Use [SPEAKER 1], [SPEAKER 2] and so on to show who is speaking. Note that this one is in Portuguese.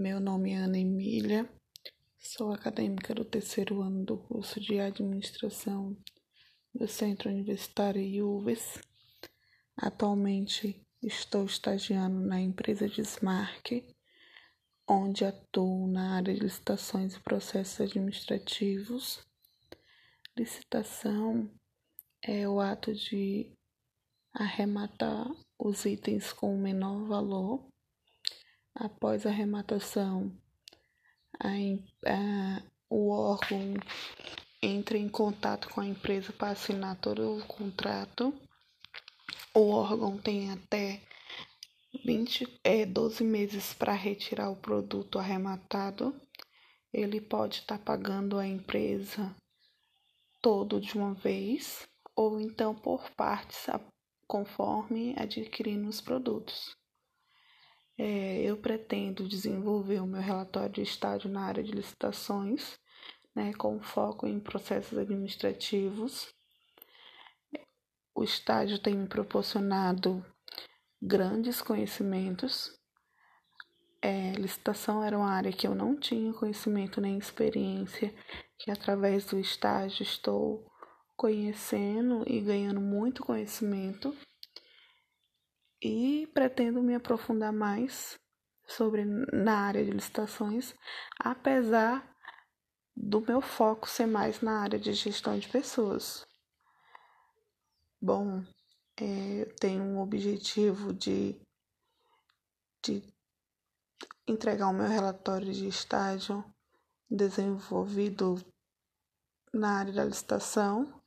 [SPEAKER 1] Meu nome é Ana Emília, sou acadêmica do terceiro ano do curso de Administração do Centro Universitário IUVES. Atualmente estou estagiando na empresa de Smart, onde atuo na área de licitações e processos administrativos. Licitação é o ato de arrematar os itens com menor valor. Após a arrematação, a, a, o órgão entra em contato com a empresa para assinar todo o contrato. O órgão tem até 20, é, 12 meses para retirar o produto arrematado. Ele pode estar tá pagando a empresa todo de uma vez ou então por partes conforme adquirindo os produtos. É, eu pretendo desenvolver o meu relatório de estágio na área de licitações, né, com foco em processos administrativos. O estágio tem me proporcionado grandes conhecimentos. É, licitação era uma área que eu não tinha conhecimento nem experiência, que através do estágio estou conhecendo e ganhando muito conhecimento e pretendo me aprofundar mais sobre na área de licitações, apesar do meu foco ser mais na área de gestão de pessoas. Bom, é, eu tenho um objetivo de, de entregar o meu relatório de estágio desenvolvido na área da licitação